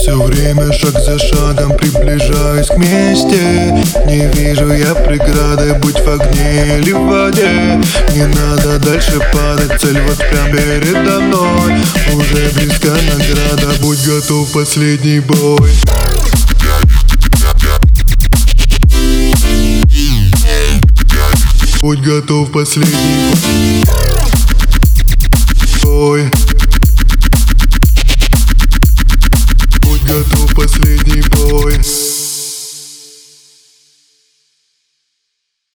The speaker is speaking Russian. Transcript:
Все время шаг за шагом приближаюсь к мести Не вижу я преграды, будь в огне или в воде. Не надо дальше падать, цель вот прям передо мной. Уже близка награда, будь готов последний бой. Будь готов последний бой последний бой